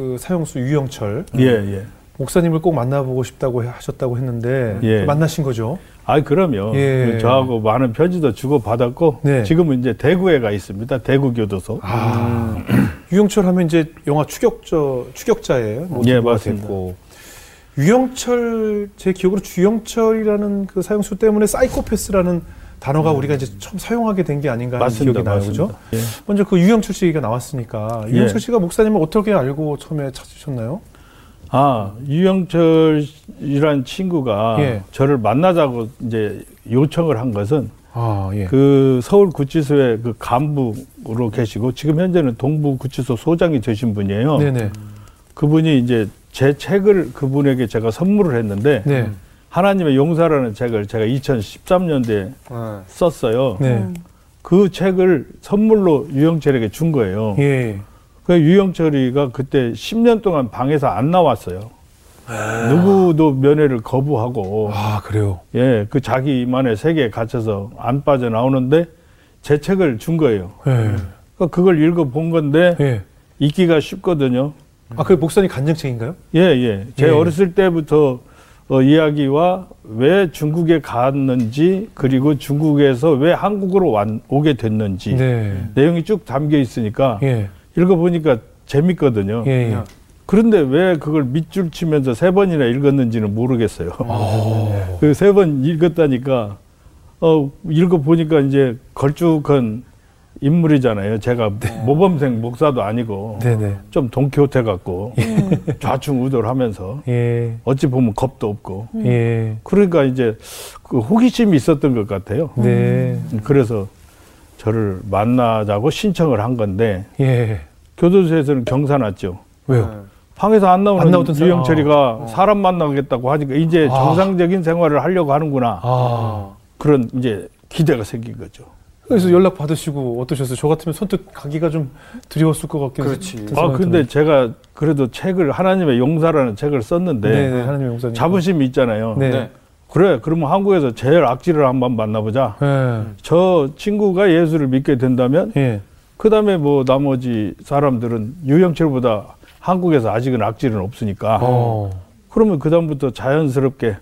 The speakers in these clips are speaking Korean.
그 사형수 유영철 예, 예. 목사님을 꼭 만나보고 싶다고 하셨다고 했는데 예. 만나신 거죠? 아, 그럼요. 예. 저하고 많은 편지도 주고 받았고 네. 지금은 이제 대구에 가 있습니다. 대구 교도소. 아, 유영철 하면 이제 영화 추격저 추격자예요. 뭐 예, 맞습니다. 됐고. 유영철 제 기억으로 주영철이라는 그 사형수 때문에 사이코패스라는 단어가 우리가 이제 처음 사용하게 된 게 아닌가 하는 맞습니다. 기억이 나요, 맞습니다. 그죠? 예. 먼저 그 유영철 씨 얘기가 나왔으니까 예. 유영철 씨가 목사님을 어떻게 알고 처음에 찾으셨나요? 아, 유영철이란 친구가 예. 저를 만나자고 이제 요청을 한 것은 아 예. 그 서울 구치소의 그 간부로 계시고 지금 현재는 동부 구치소 소장이 되신 분이에요. 네네. 그분이 이제 제 책을 그분에게 제가 선물을 했는데 네. 하나님의 용사라는 책을 제가 2013년도에 썼어요. 네. 그 책을 선물로 유영철에게 준 거예요. 예. 그 유영철이가 그때 10년 동안 방에서 안 나왔어요. 누구도 면회를 거부하고 아 그래요. 예, 그 자기만의 세계에 갇혀서 안 빠져나오는데 제 책을 준 거예요. 예. 그러니까 그걸 읽어 본 건데 예. 읽기가 쉽거든요. 아, 그 목사님 간증책인가요? 예, 예. 제 예. 어렸을 때부터 어, 이야기와 왜 중국에 갔는지 그리고 중국에서 왜 한국으로 완, 오게 됐는지 네. 내용이 쭉 담겨 있으니까 예. 읽어보니까 재밌거든요. 예. 예. 그런데 왜 그걸 밑줄 치면서 세 번이나 읽었는지는 모르겠어요. 아. 그세 번 읽었다니까 어 읽어보니까 이제 걸쭉한 인물이잖아요. 제가 모범생 목사도 아니고 네네. 좀 동키호테 같고 좌충우돌 하면서 예. 어찌 보면 겁도 없고 예. 그러니까 이제 그 호기심이 있었던 것 같아요. 네. 그래서 저를 만나자고 신청을 한 건데 예. 교도소에서는 경사났죠. 왜요? 방에서 안 나오는 안 나오던 사람? 유영철이가 사람 만나겠다고 하니까 이제 아. 정상적인 생활을 하려고 하는구나 아. 그런 이제 기대가 생긴 거죠. 그래서 연락 받으시고 어떠셨어요? 저 같으면 선뜻 가기가 좀 두려웠을 것 같긴 그렇지. 든아 근데. 제가 그래도 책을 하나님의 용사라는 책을 썼는데 네네 하나님의 용사님 자부심이 있잖아요. 네. 네. 그래 그러면 한국에서 제일 악질을 한번 만나보자. 예. 저 친구가 예수를 믿게 된다면 예. 그다음에 뭐 나머지 사람들은 유영철보다 한국에서 아직은 악질은 없으니까 어. 그러면 그다음부터 자연스럽게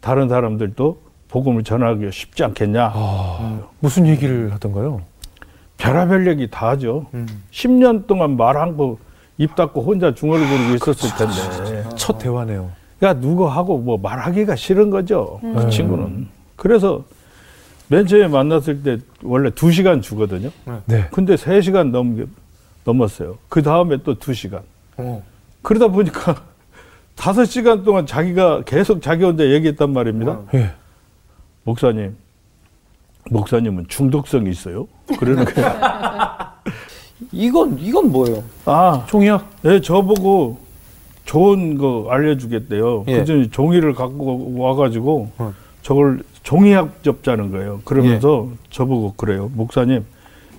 다른 사람들도 복음을 전하기 쉽지 않겠냐. 아. 무슨 얘기를 하던가요? 별하별 얘기 다 하죠. 음. 10년 동안 말한거 입 닫고 혼자 중얼거리고 있었을 텐데. 첫 대화네요. 야, 누구 하고 뭐 말하기가 싫은 거죠. 그 음. 친구는. 그래서 맨 처음에 만났을 때 원래 두시간 주거든요. 네. 근데 세시간 넘, 넘었어요. 그 다음에 또 두시간 어. 그러다 보니까 다섯 시간 동안 자기가 계속 자기 혼자 얘기했단 말입니다. 예. 목사님, 목사님은 중독성이 있어요. 그러는 거예요. 이건 이건 뭐예요? 아, 총이야? 예, 저보고 좋은 거 알려주겠대요. 예. 그전에 종이를 갖고 와가지고 어. 저걸 종이학 접자는 거예요. 그러면서 예. 저보고 그래요. 목사님,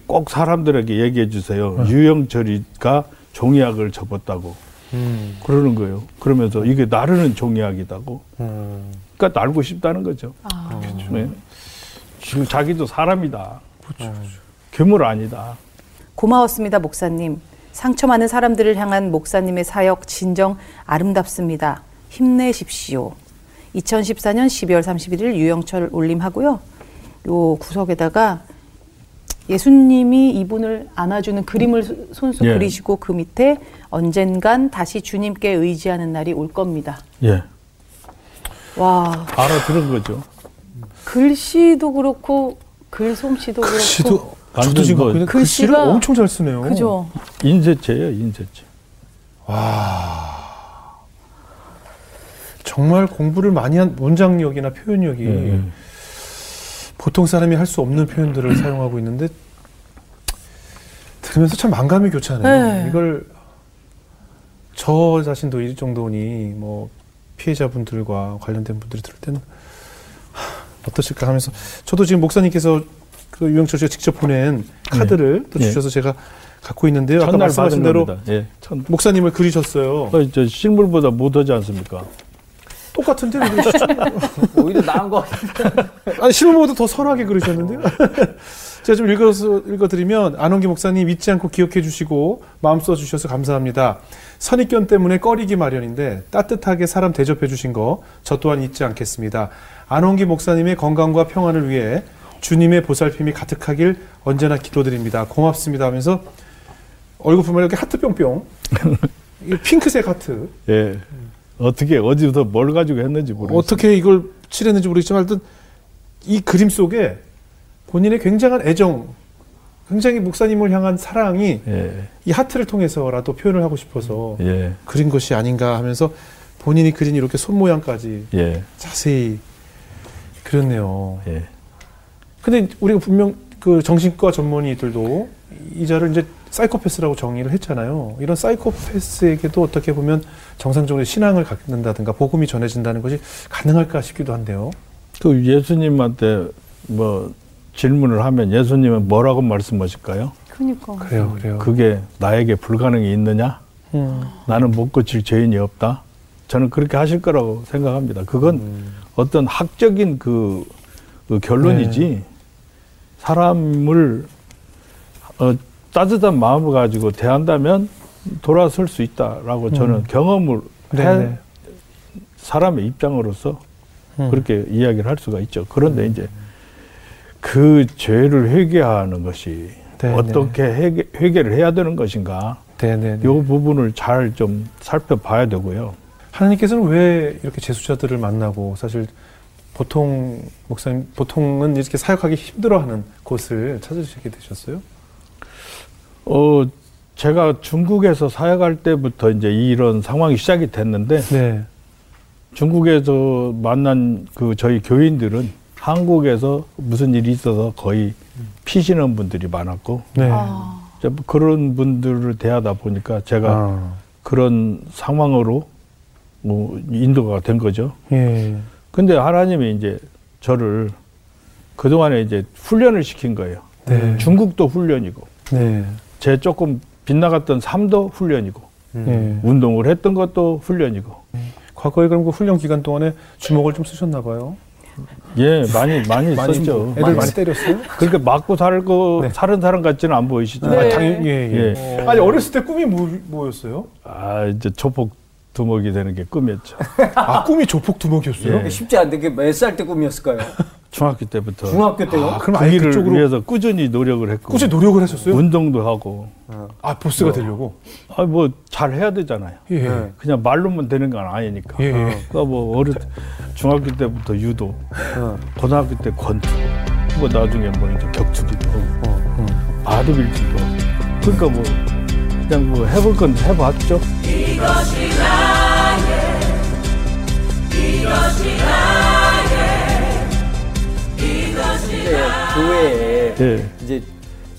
꼭 사람들에게 얘기해 주세요. 어. 유영철이가 종이학을 접었다고. 음. 그러는 거예요. 그러면서 이게 나르는 종이학이다고. 음. 그러니까 알고 싶다는 거죠. 아. 네. 지금 자기도 사람이다. 그렇죠. 괴물 아니다. 고마웠습니다, 목사님. 상처 많은 사람들을 향한 목사님의 사역 진정 아름답습니다. 힘내십시오. 2014년 12월 31일 유영철 올림하고요. 요 구석에다가 예수님이 이분을 안아주는 그림을 소- 손수 예. 그리시고 그 밑에 언젠간 다시 주님께 의지하는 날이 올 겁니다. 예. 와, 알아들은 거죠. 글씨도 그렇고 글솜씨도 그렇고 뭐 그냥 글씨를 엄청 잘 쓰네요. 그죠? 인쇄체예요, 인쇄체. 정말 공부를 많이 한 문장력이나 표현력이 예. 보통 사람이 할 수 없는 표현들을 사용하고 있는데 들으면서 참 만감이 교차하네요. 네. 이걸 저 자신도 이 정도니 뭐 피해자분들과 관련된 분들이 들을 때는 하, 어떠실까 하면서 저도 지금 목사님께서 그 유영철 씨가 직접 보낸 카드를 또 예. 주셔서 제가 갖고 있는데요. 아까 말씀하신 대로. 예. 천. 목사님을 그리셨어요. 어, 저 실물보다 못하지 않습니까? 똑같은데? 오히려 나은 거 같아요. 아니 실물보다 더 선하게 그리셨는데요. 제가 좀 읽어서 읽어드리면 안홍기 목사님 잊지 않고 기억해 주시고 마음 써 주셔서 감사합니다. 선입견 때문에 꺼리기 마련인데 따뜻하게 사람 대접해 주신 거 저 또한 잊지 않겠습니다. 안홍기 목사님의 건강과 평안을 위해 주님의 보살핌이 가득하길 언제나 기도드립니다. 고맙습니다 하면서 얼굴 보면 이렇게 하트 뿅뿅 이 핑크색 하트 예. 어떻게 어디서 뭘 가지고 했는지 모르겠어요. 어떻게 이걸 칠했는지 모르겠지만 하여튼 이 그림 속에 본인의 굉장한 애정, 굉장히 목사님을 향한 사랑이 예. 이 하트를 통해서라도 표현을 하고 싶어서 예. 그린 것이 아닌가 하면서 본인이 그린 이렇게 손 모양까지 예. 자세히 그렸네요. 예. 근데 우리가 분명 그 정신과 전문의들도 이자를 이제 사이코패스라고 정의를 했잖아요. 이런 사이코패스에게도 어떻게 보면 정상적으로 신앙을 갖는다든가 복음이 전해진다는 것이 가능할까 싶기도 한데요. 그 예수님한테 뭐 질문을 하면 예수님은 뭐라고 말씀하실까요? 그러니까. 그래요, 그래요. 그게 나에게 불가능이 있느냐? 음. 나는 못 고칠 죄인이 없다. 저는 그렇게 하실 거라고 생각합니다. 그건 음. 어떤 학적인 그, 그 결론이지 네. 사람을 어, 따뜻한 마음을 가지고 대한다면 돌아설 수 있다라고 저는 음. 경험을 해 네네. 사람의 입장으로서 음. 그렇게 이야기를 할 수가 있죠. 그런데 이제 그 죄를 회개하는 것이 네, 어떻게 회개, 회개를 해야 되는 것인가 네네. 이 부분을 잘 좀 살펴봐야 되고요. 하나님께서는 왜 이렇게 재수자들을 만나고 사실 보통 목사님 보통은 이렇게 사역하기 힘들어하는 곳을 찾으시게 되셨어요? 어 제가 중국에서 사역할 때부터 이제 이런 상황이 시작이 됐는데 네. 중국에서 만난 그 저희 교인들은 한국에서 무슨 일이 있어서 거의 피시는 분들이 많았고 네. 아, 뭐 그런 분들을 대하다 보니까 제가 아. 그런 상황으로 뭐 인도가 된 거죠. 예. 근데 하나님이 이제 저를 그동안에 이제 훈련을 시킨 거예요. 네. 중국도 훈련이고 네. 제 조금 빗나갔던 삶도 훈련이고 예. 운동을 했던 것도 훈련이고 과거에 그럼 그 훈련 기간 동안에 주먹을 좀 쓰셨나 봐요. 예 많이 많이 썼죠. 애들 많이 때렸어요? 그렇게 맞고 살고 네. 사는 사람 같지는 안 보이시죠? 네. 아, 당연히 예, 예. 아니 어렸을 때 꿈이 뭐, 뭐였어요? 아 이제 조폭 두목이 되는 게 꿈이었죠. 아 꿈이 조폭 두목이었어요? 예. 쉽지 않은데 그게 몇살 때 꿈이었을까요? 중학교 때부터 중학교 때요? 아, 그럼 그 아예 그쪽으로 위해서 꾸준히 노력을 했고 꾸준히 노력을 하셨어요? 운동도 하고 아 보스가 되려고? 아뭐 잘 해야 되잖아요. 예. 네. 그냥 말로만 되는 건 아니니까. 예. 예. 그러니까 뭐 어릴 때 중학교 때부터 유도, 어. 고등학교 때 권투, 뭐 나중에 뭐 이제 격투기도 하고, 어. 그러니까 뭐 그냥 뭐 해볼 건 해봤죠. 이 제 교회에 예. 이제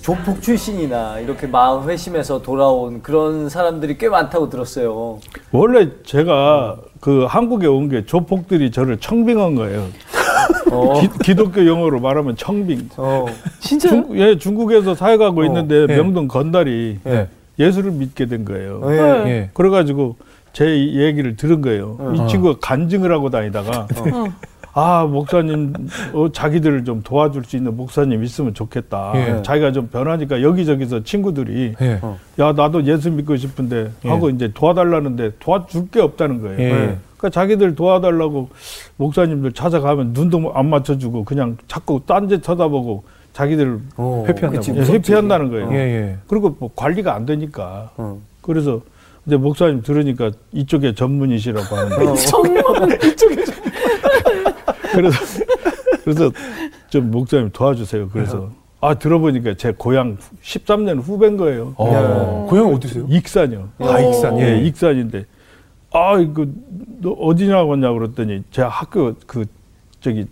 조폭 출신이나 이렇게 마음 회심해서 돌아온 그런 사람들이 꽤 많다고 들었어요. 원래 제가 그 한국에 온 게 조폭들이 저를 청빙한 거예요. 어. 기, 독교 용어로 말하면 청빙. 어. 진짜요? 중, 예, 중국에서 사역하고 있는데 예. 명동 건달이 예. 예수를 믿게 된 거예요. 예. 네. 예. 그래가지고 제 얘기를 들은 거예요. 어. 이 친구가 간증을 하고 다니다가 아 목사님 어, 자기들을 좀 도와줄 수 있는 목사님 있으면 좋겠다. 예. 자기가 좀 변하니까 여기저기서 친구들이 예. 어. 야 나도 예수 믿고 싶은데 예. 하고 이제 도와달라는데 도와줄 게 없다는 거예요. 예. 그러니까 자기들 도와달라고 목사님들 찾아가면 눈도 안 맞춰주고 그냥 자꾸 딴 데 쳐다보고 자기들 어. 회피한다고. 예. 회피한다는 거예요. 예. 예. 그리고 뭐 관리가 안 되니까 어. 그래서 이제 목사님 들으니까 이쪽에 전문이시라고 하는데 어. 그래서 그래서 좀 목사님 도와주세요. 그래서 아 들어보니까 제 고향 13년 후배인 거예요. 어. 고향 어디세요? 익산이요. 아, 익산. 예, 예. 익산인데 아 이거 너 어디냐고 왔냐 그랬더니 제 학교 그 저기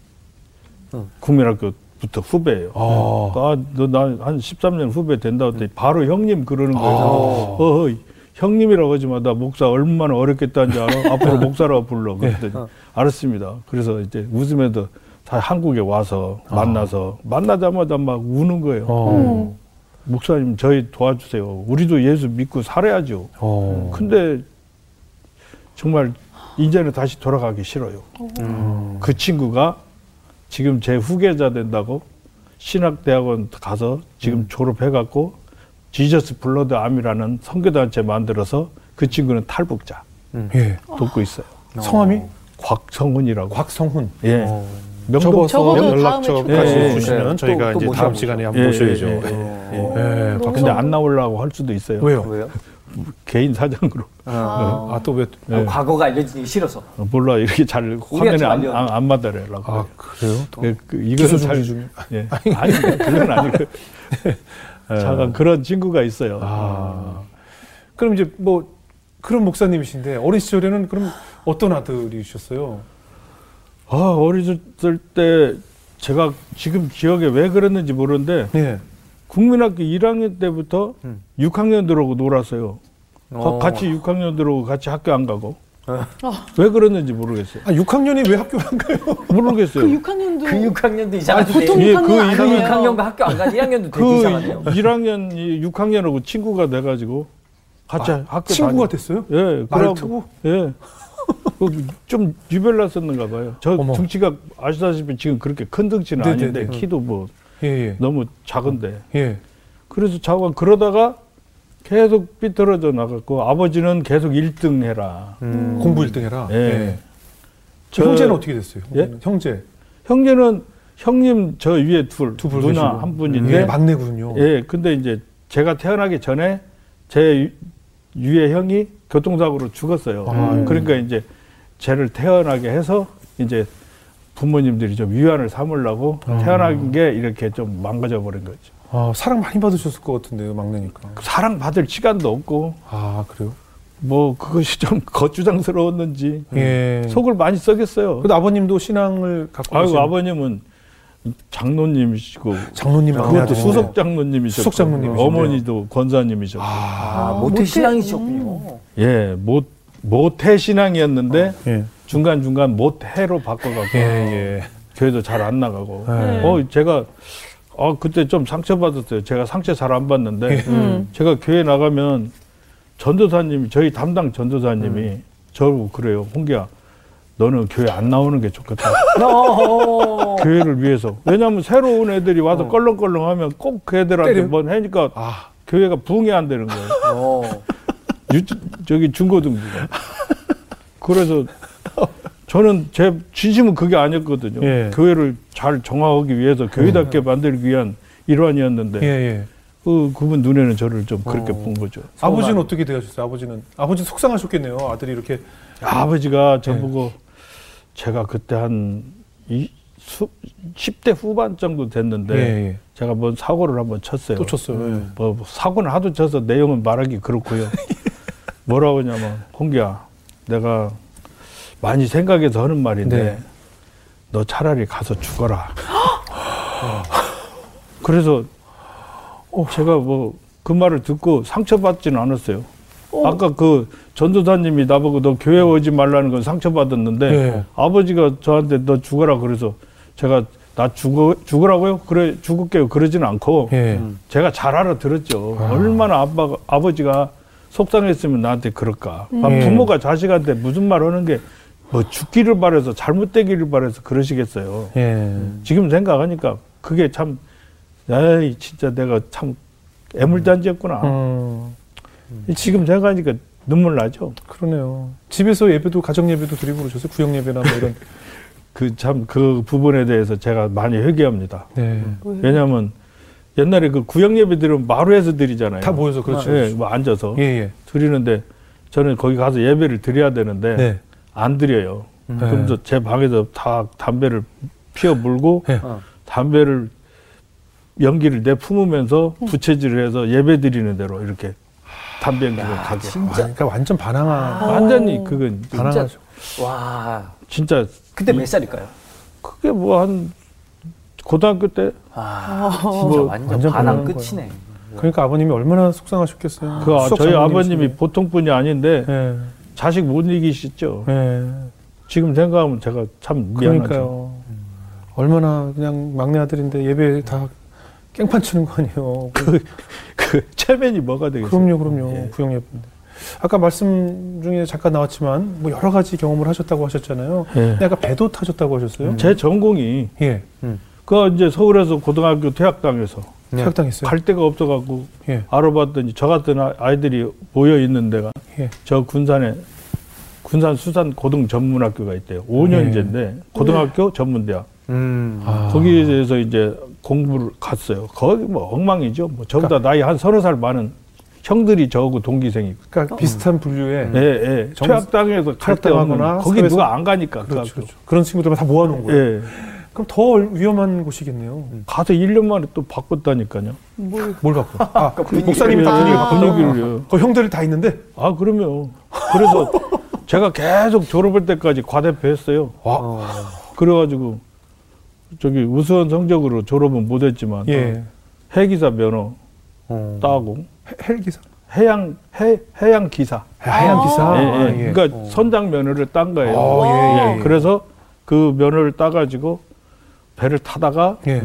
어. 국민학교 부터 후배예요. 아. 아 너나한 13년 후배 된다고 했더니 바로 형님 그러는 거예요. 아. 어 형님이라고 하지 마. 나 목사 얼마나 어렵겠다는지 알아? 앞으로 목사라고 불러. 그랬더니 어. 알았습니다. 그래서 이제 웃으면서 다 한국에 와서 만나서 만나자마자 막 우는 거예요. 어. 목사님 저희 도와주세요. 우리도 예수 믿고 살아야죠. 어. 근데 정말 이제는 다시 돌아가기 싫어요. 음. 그 친구가 지금 제 후계자 된다고 신학대학원 가서 지금 음. 졸업해갖고 지저스 블러드 암이라는 선교단체 만들어서 그 친구는 탈북자 예. 돕고 있어요. 성함이 곽성훈이라고. 곽성훈. 예. 어. 명동 연락처까지 출근해. 주시면 네. 저희가 또- 또 이제 다음 모셔보죠. 시간에 한번 예, 모셔야죠. 예, 예. 예. 예. 근데 박성훈. 안 나오려고 할 수도 있어요. 왜요? 왜요? 개인 사정으로. 아, 아또 왜? 예. 과거가 알려지기 싫어서. 어, 몰라 이렇게 잘 화면에 안. 안, 안 받아내려고. 아 그래요? 또 그, 기소 잘. 예. 아니, 그건 아니고. 잠깐 그런 친구가 있어요. 아. 그럼 이제 뭐 그런 목사님이신데 어린 시절에는 그럼 어떤 아들이셨어요? 아, 어렸을 때 제가 지금 기억에 왜 그랬는지 모르는데 예. 국민학교 1학년 때부터 음. 6학년들하고 놀았어요. 가- 어. 같이 6학년들하고 같이 학교 안 가고. 어. 왜 그랬는지 모르겠어요. 아 6학년이 왜 학교를 안 가요? 모르겠어요. 그 6학년도 그 6학년도 이상한데. 보통 예, 6학년 그 아니에요. 그 6학년과 학교 안간 1학년도 되게 그 이상하네요. 1학년이 6학년하고 친구가 돼 가지고 같이 아, 학교 친구가 다니- 됐어요? 예, 말을 트고? 예. 그좀 유별났었는가 봐요. 저 어머. 등치가 아시다시피 지금 그렇게 큰 등치는 네네네. 아닌데 키도 뭐 예, 예. 너무 작은데 예. 그래서 자가 그러다가 계속 삐뚤어져 나갔고 아버지는 계속 1등 해라. 음. 공부 1등 해라. 예. 저 저- 형제는 어떻게 됐어요? 예? 형제 형제는 형님 저 위에 둘, 두분 누나 계시고. 한 분인데 예, 막내군요. 예, 근데 이제 제가 태어나기 전에 제 위- 위에 형이 교통사고로 죽었어요. 아, 그러니까 이제 쟤를 태어나게 해서 이제 부모님들이 좀 위안을 삼으려고 아. 태어난 게 이렇게 좀 망가져 버린 거죠. 아, 사랑 많이 받으셨을 것 같은데요, 막내니까. 사랑 받을 시간도 없고 아, 그래요? 뭐 그것이 좀 거추장스러웠는지 예. 속을 많이 썩였어요. 근데 아버님도 신앙을 갖고 아이고 계신 아버님은 장로님이시고 장로님 아, 그것도. 수석 장로님이셨고 수석 장로님이시네요. 어머니도 권사님이셨고 아, 아, 모태 신앙이셨군요. 예, 못 모태 신앙이었는데 예. 중간 중간 모태로 바꿔갖고 예, 예. 교회도 잘 안 나가고. 네. 어 제가 어 그때 좀 상처 받았어요. 제가 상처 잘 안 받는데 음. 제가 교회 나가면 전도사님이 저희 담당 전도사님이 저보고 그래요. 홍기야, 너는 교회 안 나오는 게 좋겠다. 어. 교회를 위해서. 왜냐하면 새로운 애들이 와서 어. 껄렁껄렁하면 꼭 그 애들한테 때려? 뭐 하니까 아, 교회가 부흥이 안 되는 거예요. 어. 유, 저기 중고등부가. 그래서 저는 제 진심은 그게 아니었거든요. 예. 교회를 잘 정화하기 위해서 교회답게 만들기 위한 일환이었는데 예, 예. 그 그분 눈에는 저를 좀 그렇게 어. 본 거죠. 아버지는 어떻게 되셨어요? 아버지는 아버지 속상하셨겠네요. 아들이 이렇게 아버지가 예. 저보고 제가 그때 한 이, 수, 10대 후반 정도 됐는데 예, 예. 제가 뭔 사고를 한번 쳤어요. 또 쳤어요. 예. 뭐 사고는 하도 쳐서 내용은 말하기 그렇고요. 뭐라고 하냐면 홍기야 내가 많이 생각해서 하는 말인데 네. 너 차라리 가서 죽어라. 어. 그래서 어, 제가 뭐 그 말을 듣고 상처받지는 않았어요. 아까 그 전도사님이 나보고 너 교회 오지 말라는 건 상처받았는데 예. 아버지가 저한테 너 죽어라 그래서 제가 나 죽어 죽으라고요? 그래 죽을게요. 그러지는 않고 예. 제가 잘 알아들었죠. 아. 얼마나 아빠가 아버지가 속상했으면 나한테 그럴까. 아, 음. 부모가 자식한테 무슨 말 하는 게 뭐 죽기를 바래서 잘못되기를 바래서 그러시겠어요. 예. 지금 생각하니까 그게 참 에이 진짜 내가 참 애물단지였구나. 음, 지금 생각하니까 눈물 나죠. 그러네요. 집에서 예배도 가정 예배도 드리고 그러셨어요? 구역 예배나 뭐 이런. 그참그 부분에 대해서 제가 많이 회개합니다. 네. 왜냐하면 옛날에 그 구역 예배들은 마루에서 드리잖아요. 다 모여서 그렇죠. 예, 뭐 앉아서 예, 예. 드리는데 저는 거기 가서 예배를 드려야 되는데 네. 안 드려요. 네. 그러면서 제 방에서 다 담배를 피워 물고 네. 어. 담배를 연기를 내뿜으면서 부채질을 해서 예배 드리는 대로 이렇게 담배 연기를 야, 가게. 진짜. 아, 그러니까 완전 반항한 완전히 그건 반항하죠. 와. 진짜 그때 몇 살일까요? 그게 뭐 한 고등학교 때 아, 어. 진짜 뭐, 완전, 완전 반항 끝이네. 그러니까 아버님이 얼마나 속상하셨겠어요. 그 아, 저희. 아버님이 보통 분이 아닌데 예. 자식 못 이기시죠. 예. 지금 생각하면 제가 참 미안하죠. 그러니까요. 얼마나 그냥 막내 아들인데 예배 다 깽판 치는 거 아니에요. 그, 그 체면이 뭐가 되겠어요? 그럼요, 그럼요. 예. 구역 예배인데. 아까 말씀 중에 잠깐 나왔지만 뭐 여러 가지 경험을 하셨다고 하셨잖아요. 예. 근데 아까 배도 타셨다고 하셨어요? 제 전공이 예. 그 이제 서울에서 고등학교 퇴학당해서 네. 퇴학당했어요. 갈 데가 없어갖고 예. 알아봤더니 저 같은 아- 아이들이 모여 있는 데가 예. 저 군산에 군산 수산 고등 전문학교가 있대요. 5년제인데 고등학교 전문대학 음. 아. 거기에서 이제 공부를 갔어요. 거기 뭐 엉망이죠. 뭐 저보다 나이 한 서너 살 많은 형들이 저하고 동기생이고. 그러니까 비슷한 분류의 예, 예. 정- 퇴학당해서 갈데 퇴학당하거나 없는 거기 사회에서- 누가 안 가니까 그 그렇죠. 그렇죠. 그런 친구들만 다 모아놓은 거예요. 예. 그럼 더 위험한 곳이겠네요. 가서 1년 만에 또 바꿨다니까요. 뭘 바꿔? 아, 분위기를- 목사님이 다 분위기 예, 바꾼다고? 분위기를요. 그 형들이 다 있는데? 아, 그러면. 그래서 제가 계속 졸업할 때까지 과대표 했어요. 어. 그래가지고 저기 우수한 성적으로 졸업은 못했지만 예. 해기사 면허 어. 따고 해- 헬기사. 해양 해 해양 기사. 하얀 기사. 예, 아, 예. 예. 그러니까 선장 면허를 딴 거예요. 어, 예, 예. 그래서 그 면허를 따가지고 배를 타다가 예.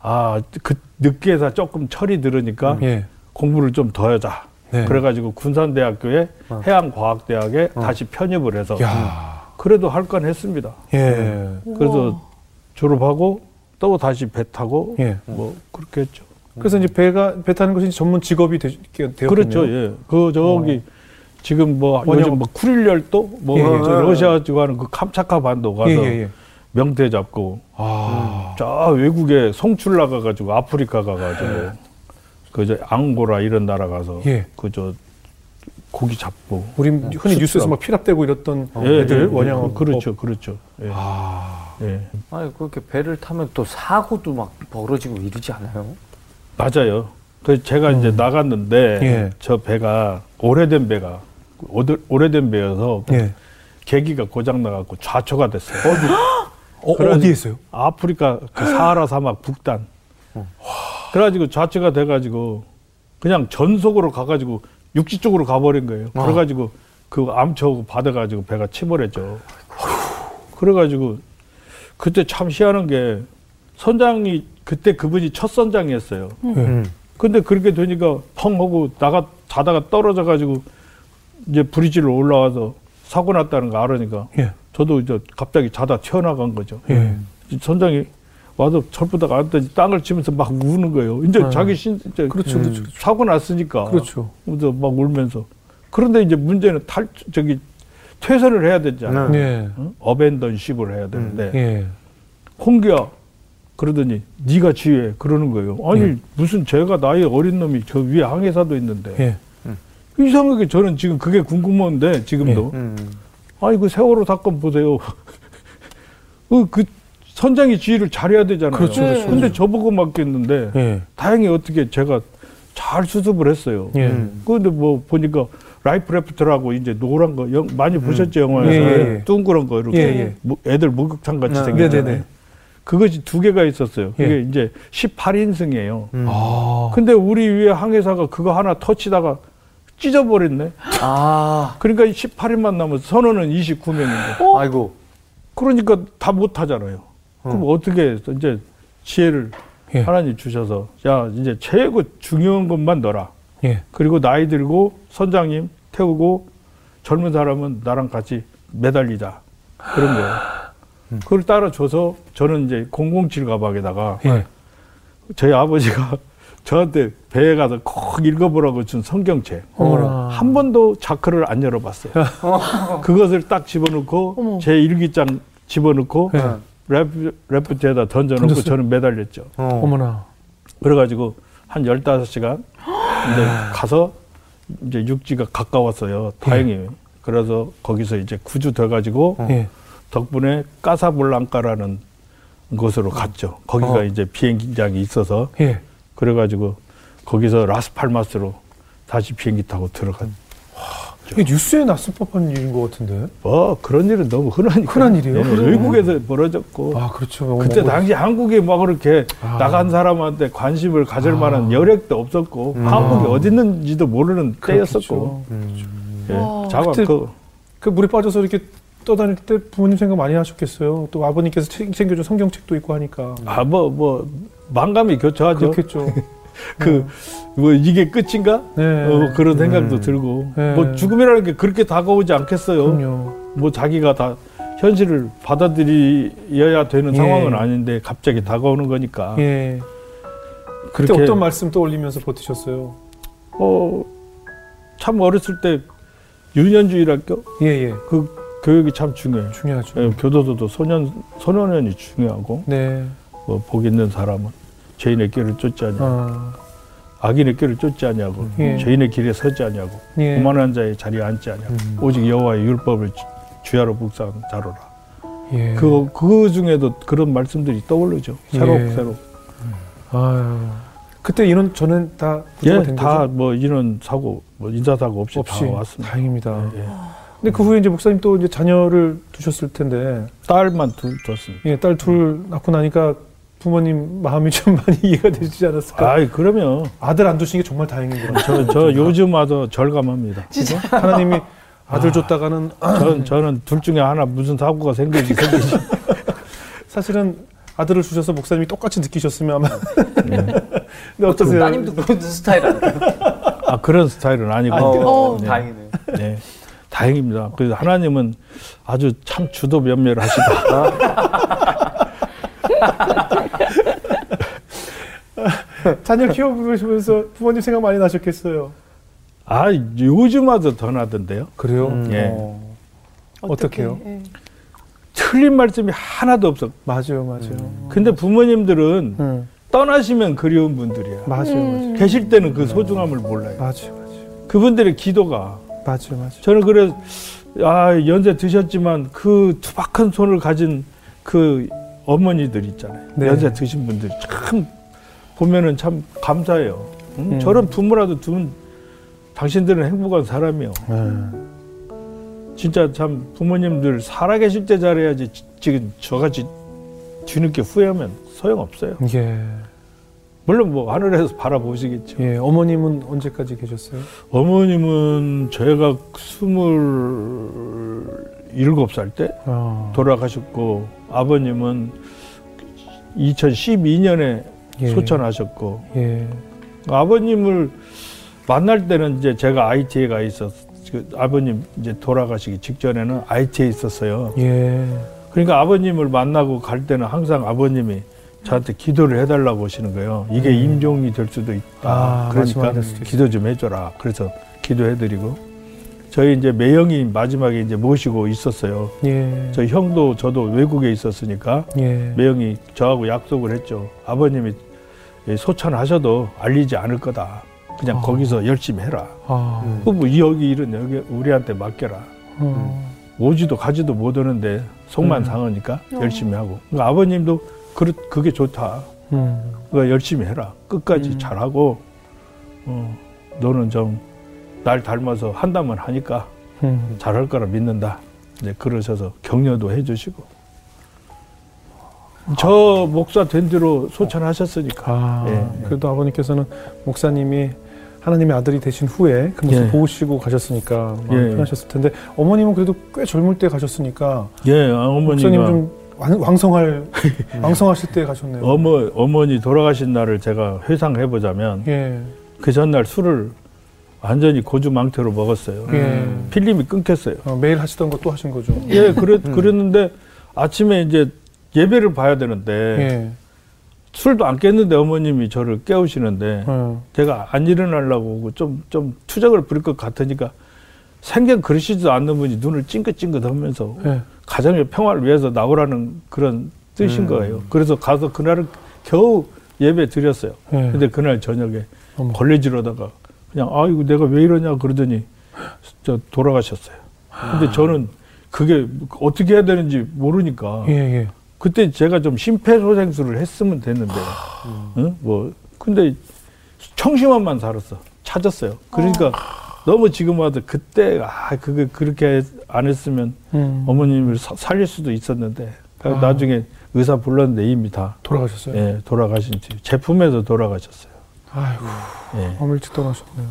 아그 늦게서 조금 철이 들으니까 예. 공부를 좀 더 하자. 네. 그래가지고 군산대학교에 어. 해양과학대학에 다시 편입을 해서 야. 그래도 할 건 했습니다. 예. 그래서 졸업하고 또 다시 배 타고 예. 뭐 그렇게 했죠. 그래서 이제 배가 배 타는 것이 전문 직업이 되, 되었겠네요. 그렇죠. 예. 그 저기 지금 뭐 원형- 요즘 뭐 쿠릴 열도 뭐 예, 예. 저 러시아 쪽 하는 그 캄차카 반도 가서 예, 예, 예. 명태 잡고 아. 저 외국에 송출 나가가지고 아프리카 가가지고 그저 앙고라 이런 나라 가서 예. 그저 고기 잡고 우리 흔히 뉴스에서 막 피랍되고 이랬던 예, 애들 예, 원양하고 그렇죠, 그렇죠. 예. 아. 예. 아니 그렇게 배를 타면 또 사고도 막 벌어지고 이러지 않아요? 맞아요. 그 제가 이제 나갔는데 예. 저 배가 오래된 배가 오래- 오래된 배여서 예. 계기가 고장 나갖고 좌초가 됐어요. 어, 그러니- 어디에 있어요? 아프리카 그 사하라 사막 북단. 그래가지고 좌초가 돼가지고 그냥 전속으로 가가지고 육지 쪽으로 가버린 거예요. 그래가지고 그 암초 받아가지고 배가 침몰했죠. 그래가지고 그때 참 희한한 게 선장이 그때 그분이 첫 선장이었어요. 예. 근데 그렇게 되니까 펑 하고 나가 자다가 떨어져 가지고 이제 브리지로 올라와서 사고 났다는 거 알으니까 예. 저도 이제 갑자기 자다 튀어나간 거죠. 예. 선장이 와서 철부다가 앉더니 땅을 치면서 막 우는 거예요. 이제 아. 자기 신 이제 그렇죠, 음, 그렇죠, 그렇죠. 사고 났으니까 그렇죠. 그래서 막 울면서 그런데 이제 문제는 탈 저기 퇴선을 해야 되잖아요. 네. 예. 응? 어벤던십을 해야 되는데 예. 홍기야 그러더니 네가 지휘해 그러는 거예요. 아니 예. 무슨 제가 나이 어린 놈이 저 위에 항해사도 있는데 예. 이상하게 저는 지금 그게 궁금한데 지금도 음. 아니 그 세월호 사건 보세요. 그, 그 선장이 지휘를 잘해야 되잖아요. 그렇죠, 그렇죠, 근데 그렇죠. 저보고 맡겼는데 예. 다행히 어떻게 제가 잘 수습을 했어요. 예. 음. 그런데 뭐 보니까 life raft라고 이제 노란 거 영, 많이 보셨죠 영화에서 예, 예, 예. 둥그런 거 이렇게 예, 예. 뭐 애들 목욕탕 같이 네, 생겼잖아요. 네, 네. 그것이 두 개가 있었어요. 예. 그게 이제 18인승이에요. 음. 아. 근데 우리 위에 항해사가 그거 하나 터치다가 찢어버렸네. 아, 그러니까 18인만 남아서 선원은 29명인데. 아이고. 그러니까 다 못하잖아요. 그럼 어떻게 해서 이제 지혜를 예. 하나님 주셔서 야 이제 최고 중요한 것만 넣어라. 예. 그리고 나이 들고 선장님 태우고 젊은 사람은 나랑 같이 매달리자 그런 거예요. 그걸 따라줘서 저는 이제 007 가방에다가 예. 저희 아버지가 저한테 배에 가서 꼭 읽어보라고 준 성경책 어머나. 한 번도 자크를 안 열어봤어요. 그것을 딱 집어넣고 어머. 제 일기장 집어넣고 예. 래프, 래프트에다 던져놓고 던졌어요? 저는 매달렸죠. 어. 어머나. 그래가지고 한 15시간 이제 가서 이제 육지가 가까웠어요. 다행히. 그래서 거기서 이제 구주 돼가지고 예. 덕분에 까사블랑카라는 곳으로 갔죠. 거기가 어. 이제 비행장이 있어서 예. 그래가지고 거기서 라스팔마스로 다시 비행기 타고 들어간. 이게 뉴스에 났을 법한 일인 것 같은데. 뭐 그런 일은 너무 흔하니까. 흔한 일이에요? 예, 그래요? 외국에서 벌어졌고. 아, 그렇죠. 그때 뭐, 당시 한국에 막 그렇게 아. 나간 사람한테 관심을 가질 아. 만한 여력도 없었고 음. 한국이 어디 있는지도 모르는 그렇겠죠. 때였었고 음. 예. 와. 자가 그 그 물에 빠져서 이렇게 떠다닐 때 부모님 생각 많이 하셨겠어요. 또 아버님께서 책- 챙겨준 성경책도 있고 하니까. 아 뭐 뭐 만감이 교차하죠. 그렇겠죠. 그 뭐 이게 끝인가? 네. 어, 그런 생각도 음. 들고 네. 뭐 죽음이라는 게 그렇게 다가오지 않겠어요. 그럼요. 뭐 자기가 다 현실을 받아들여야 되는 예. 상황은 아닌데 갑자기 다가오는 거니까 예. 그때 어떤 말씀 떠올리면서 버티셨어요? 어, 참 어렸을 때 유년주의랄까 예, 예. 그 교육이 참 중요해요. 중요하죠. 예, 교도소도 소년 소년원이 중요하고 네. 뭐 복 있는 사람은 죄인의 길을 쫓지 않냐, 아, 악인의 길을 쫓지 않냐고, 예. 죄인의 길에 서지 않냐고, 예. 오만한 자의 자리에 앉지 않냐고, 음. 오직 여호와의 율법을 주- 주야로 묵상 자로라. 예. 그, 그 중에도 그런 말씀들이 떠오르죠. 새록 예. 새록. 아유. 그때 인원 저는 다 예, 된다 거죠? 뭐 이런 사고, 뭐 인사 사고 없이, 없이 다 왔습니다. 다행입니다. 예, 예. 근데 그 후에 이제 목사님 또 이제 자녀를 두셨을 텐데 딸만 둘 뒀습니다. 예, 딸 둘 낳고 나니까 부모님 마음이 좀 많이 이해가 되시지 않았을까? 아이, 그러면 아들 안 두신 게 정말 다행인 거예요. 저, 저 요즘 와도 절감합니다. 진짜 하나님이 아들 줬다가는 저는, 저는 둘 중에 하나 무슨 사고가 생기지 생기지. 사실은 아들을 주셔서 목사님이 똑같이 느끼셨으면 아마 네. 근데 어떠세요? 따님도 그런 스타일 아니에요? 아 그런 스타일은 아니고. 어, 네. 다행이네요. 네. 다행입니다. 그래서 하나님은 아주 참 주도 면밀하시다. 자녀 키워보시면서 부모님 생각 많이 나셨겠어요. 아 요즘 와도 더 나던데요. 그래요? 음. 예. 어, 어떡해요? 예. 틀린 말씀이 하나도 없어. 맞아요, 맞아요. 근데 부모님들은 음, 떠나시면 그리운 분들이야. 맞아요, 맞아요. 계실 때는 그 소중함을 몰라요. 맞아요, 맞아요. 그분들의 기도가 맞아요, 맞아요. 저는 그래 아 연세 드셨지만 그 투박한 손을 가진 그 어머니들 있잖아요. 네. 연세 드신 분들 참 보면은 참 감사해요. 응? 음. 저런 부모라도 두면 당신들은 행복한 사람이요. 네. 진짜 참 부모님들 살아계실 때 잘해야지 지- 지금 저같이 뒤늦게 후회하면 소용없어요. 예. 물론 뭐 하늘에서 바라보시겠죠. 예, 어머님은 언제까지 계셨어요? 어머님은 제가 스물 일곱 살때 아, 돌아가셨고 아버님은 2012년에 예. 소천하셨고 예. 아버님을 만날 때는 이제 제가 IT에 가 있었 그 아버님 이제 돌아가시기 직전에는 IT에 있었어요. 예. 그러니까 아버님을 만나고 갈 때는 항상 아버님이 저한테 기도를 해달라고 하시는 거예요. 이게 음. 임종이 될 수도 있다. 아, 그러니까. 기도 좀 해줘라. 그래서 기도해드리고 저희 이제 매형이 마지막에 이제 모시고 있었어요. 예. 저희 형도 저도 외국에 있었으니까 예. 매형이 저하고 약속을 했죠. 아버님이 소천하셔도 알리지 않을 거다. 그냥 아. 거기서 열심히 해라. 아. 음. 그뭐 여기 일은 여기 우리한테 맡겨라. 어. 오지도 가지도 못 오는데 속만 음. 상하니까 어. 열심히 하고. 그러니까 아버님도 그, 그게 좋다. 음. 그러니까 열심히 해라. 끝까지 음. 잘하고 어, 너는 좀 날 닮아서 한다면 하니까 음. 잘할 거라 믿는다. 이제 그러셔서 격려도 해주시고. 저 목사 된 뒤로 소천하셨으니까. 아, 예. 그래도 아버님께서는 목사님이 하나님의 아들이 되신 후에 그 모습 예. 보시고 가셨으니까 마음이 예. 편하셨을 텐데 어머님은 그래도 꽤 젊을 때 가셨으니까 예, 목사님 어머니가 좀 왕- 왕성할 왕성하실 때 가셨네요. 어머 어머니 돌아가신 날을 제가 회상해 보자면 예. 그 전날 술을 완전히 고주망태로 먹었어요. 예. 필름이 끊겼어요. 어, 매일 하시던 것도 하신 거죠. 예, 그랬, 그랬는데 아침에 이제 예배를 봐야 되는데 예. 술도 안 깼는데 어머님이 저를 깨우시는데 어. 제가 안 일어나려고 좀, 좀 투정을 부릴 것 같으니까 생전 그러시지도 않는 분이 눈을 찡긋찡긋 하면서 예. 가정의 평화를 위해서 나오라는 그런 뜻인 음. 거예요. 그래서 가서 그날은 겨우 예배 드렸어요. 예. 근데 그날 저녁에. 걸레질하다가 그냥 아이고 내가 왜 이러냐 그러더니 저 돌아가셨어요. 근데 저는 그게 어떻게 해야 되는지 모르니까 예, 예. 그때 제가 좀 심폐소생술을 했으면 됐는데, 응? 뭐 근데 청심환만 살았어, 찾았어요. 그러니까 너무 지금 와도 그때 아 그게 그렇게 안 했으면 음. 어머님을 사- 살릴 수도 있었는데 아. 나중에 의사 불렀는데 이미 다 돌아가셨어요. 예, 돌아가신 지 제품에서 돌아가셨어요. 아이고, 예. 너무 일찍 떠나셨네요.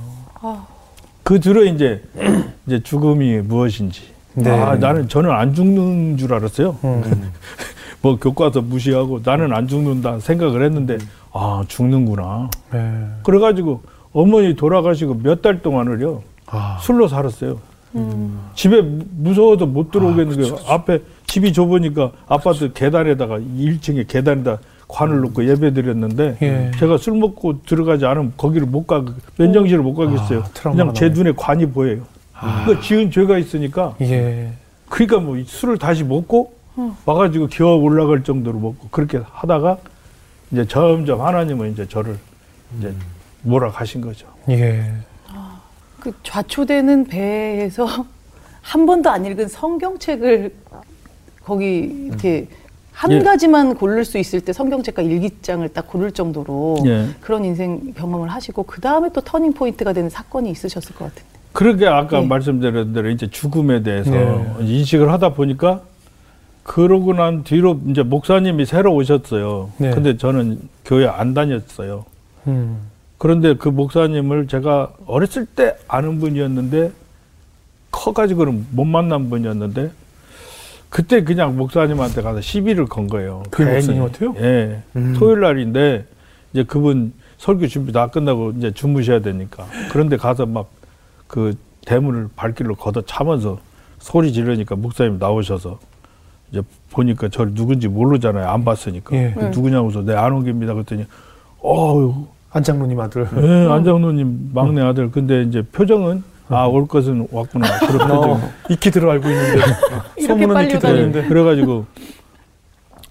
그 뒤로 이제 이제 죽음이 무엇인지. 네. 아, 나는 저는 안 죽는 줄 알았어요. 음. 뭐 교과서 무시하고 나는 안 죽는다 생각을 했는데 아 죽는구나. 네. 그래가지고 어머니 돌아가시고 몇 달 동안을요 아. 술로 살았어요. 음. 집에 무- 무서워서 못 들어오겠는 아, 그쵸. 앞에 집이 좁으니까 아파트 계단에다가 1층에 계단에다 관을 놓고 예배 드렸는데 예. 제가 술 먹고 들어가지 않으면 거기를 못 가, 면정실을 못 가겠어요. 아, 그냥 제. 눈에 관이 보여요. 그러니까 지은 죄가 있으니까 예. 그러니까 뭐 술을 다시 먹고 와가지고 기어 올라갈 정도로 먹고 그렇게 하다가 이제 점점 하나님은 이제 저를 이제 몰아가신 거죠. 예. 그 좌초되는 배에서 한 번도 안 읽은 성경책을 거기 이렇게 한 예. 가지만 고를 수 있을 때 성경책과 일기장을 딱 고를 정도로 예. 그런 인생 경험을 하시고 그 다음에 또 터닝 포인트가 되는 사건이 있으셨을 것 같은데. 그러게 아까 예. 말씀드린 대로 이제 죽음에 대해서 네. 인식을 하다 보니까 그러고 난 뒤로 이제 목사님이 새로 오셨어요. 네. 근데 저는 교회 안 다녔어요. 음. 그런데 그 목사님을 제가 어렸을 때 아는 분이었는데 커가지고는 못 만난 분이었는데 그때 그냥 목사님한테 가서 시비를 건 거예요. 그. 목사님한테요? 예. 음. 토요일 날인데 이제 그분 설교 준비 다 끝나고 이제 주무셔야 되니까 그런데 가서 막 그 대문을 발길로 걷어 차면서 소리 지르니까 목사님 나오셔서 이제 보니까 저를 누군지 모르잖아요. 안 봤으니까. 예. 그 누구냐고 해서 네, 안홍기입니다. 그랬더니 어유 안장로님 아들. 예, 안장로님 막내 아들. 근데 이제 표정은 아, 올 것은 왔구나. 표정. 어, 익히 들어 알고 있는데. 소문은 익히. 들었는데. 그래가지고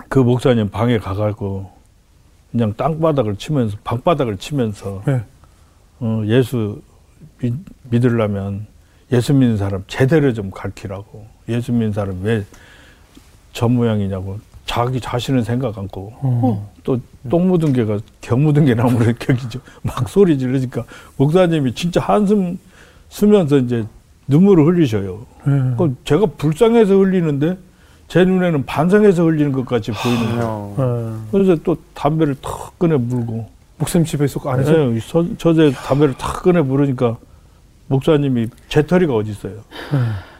그 목사님 방에 가가지고 그냥 땅바닥을 치면서 방바닥을 치면서 예. 어, 예수 믿, 믿으려면 예수 믿는 사람 제대로 좀 가르치라고 예수 믿는 사람 왜 저 모양이냐고 자기 자신은 생각 않고 어. 또똥 묻은 개가 겨 묻은 개 나무를 격이죠 막 소리 지르니까 목사님이 진짜 한숨 쓰면서 이제 눈물을 흘리셔요. 예. 그 제가 불쌍해서 흘리는데 제 눈에는 반성해서 흘리는 것 같이 보이는 거예요. 예. 그래서 또 담배를 탁 꺼내 물고 목사님 집에 속 안에서 네, 서, 저제 담배를 탁 꺼내 물으니까 목사님이 재터리가 어디 있어요. 예.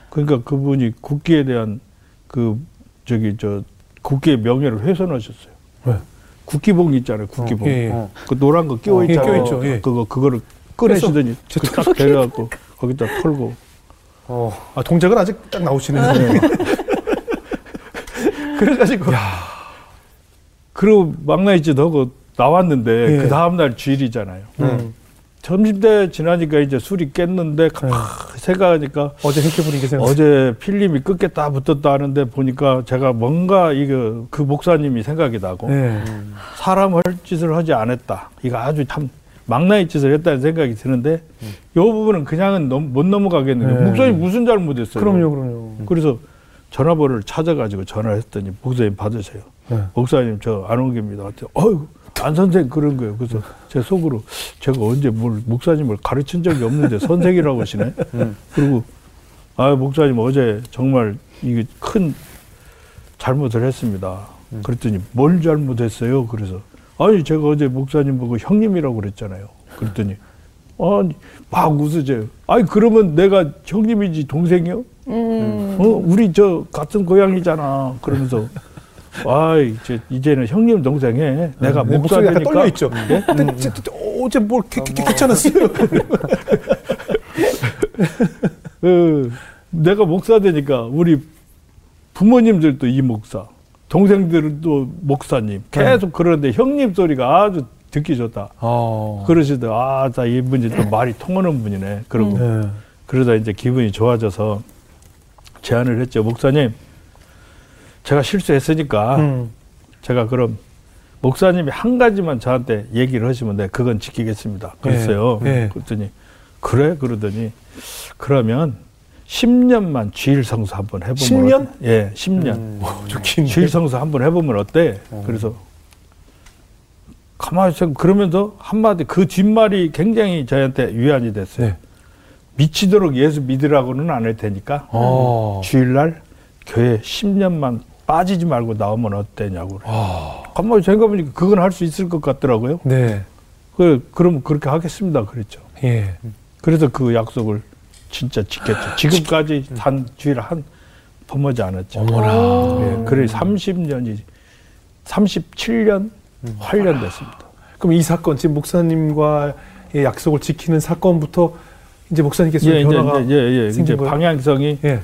그러니까 그분이 국기에 대한 그 저기 저 국기의 명예를 훼손하셨어요. 왜? 국기봉 있잖아요. 국기봉. 예, 예. 그 노란 거 끼워 어, 예, 있잖아요. 끼워 있죠, 예. 그거 그거를 꺼내시더니 저딱 데려갖고 거기다 털고. 어. 아, 동작은 아직 딱 나오시네요. 그래가지고 그리고 막나이짓 하고 나왔는데 예. 그 다음날 주일이잖아요. 음. 점심때 지나니까 이제 술이 깼는데 네. 생각하니까 어제 게 생각. 어제 필름이 끝게 다 붙었다 하는데 보니까 제가 뭔가 이거 그 목사님이 생각이 나고 예. 사람 할 짓을 하지 않았다. 이거 아주 참 막나의 짓을 했다는 생각이 드는데 이 부분은 그냥은 넘- 못 넘어가겠는데 네. 목사님 무슨 잘못했어요? 그럼요, 그럼요. 그래서 전화번호를 찾아가지고 전화를 했더니 목사님 받으세요. 네. 목사님 저 안홍기입니다. 어휴 안 선생 그런 거예요. 그래서 제 속으로 제가 언제 뭘 목사님을 가르친 적이 없는데 선생이라고 하시네. 그리고 아 목사님 어제 정말 이게 큰 잘못을 했습니다. 그랬더니 뭘 잘못했어요? 그래서 아니 제가 어제 목사님 보고 형님이라고 그랬잖아요. 그랬더니 아니 막 웃으세요. 아니 그러면 내가 형님이지 동생이요? 음. 어 우리 저 같은 고향이잖아. 그러면서 아이 이제 이제는 형님 동생해. 내가 네, 목사 목소리 약간 되니까 떨려 있죠. 근데 저- 저- 어제 뭘 개- 개- 개- 괜찮았어요. 그 내가 목사 되니까 우리 부모님들도 이 목사, 동생들은 또 목사님 계속 그러는데 형님 소리가 아주 듣기 좋다. 어. 그러시더 아 자 이분이 또 말이 통하는 분이네. 그러고 네. 그러다 이제 기분이 좋아져서 제안을 했죠. 목사님, 제가 실수했으니까 음. 제가 그럼 목사님이 한 가지만 저한테 얘기를 하시면 내 그건 지키겠습니다. 그랬어요. 예, 예. 그랬더니 그래 그러더니 그러면 10년만 주일 성수 한번 해보면 10년? 어때? 예, 10년. 음. 좋긴. 주일 성수 한번 해보면 어때? 그래서 가만히 생각 그러면서 한마디 그 뒷말이 굉장히 저한테 위안이 됐어요. 네. 미치도록 예수 믿으라고는 안 할 테니까 어. 주일날 교회 10년만 빠지지 말고 나오면 어때냐고 그래요. 아. 가만히 생각해보니까 그건 할 수 있을 것 같더라고요. 네. 그, 그럼 그렇게 하겠습니다. 그랬죠. 예. 그래서 그 약속을 진짜 지켰죠. 지금까지 단 주일 한 범하지 않았죠. 어머나. 예, 그래 30년이 37년 8년 됐습니다. 그럼 이 사건 지금 목사님과 의 약속을 지키는 사건부터 이제 목사님께서 예, 변화가 이제, 예, 예, 생긴 이제 거예요? 방향성이 예.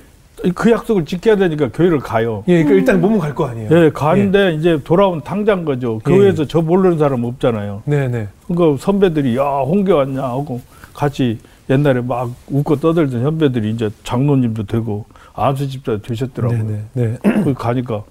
그 약속을 지켜야 되니까 교회를 가요. 예, 그러니까 일단 몸은 갈 거 아니에요. 예, 가는데 이제 돌아온 당장 거죠. 예. 교회에서 저 모르는 사람 없잖아요. 네, 네. 그러니까 선배들이 야 홍계 왔냐 하고 같이 옛날에 막 웃고 떠들던 선배들이 이제 장로님도 되고 안수집사도 되셨더라고요. 네, 네. 네. 거기 가니까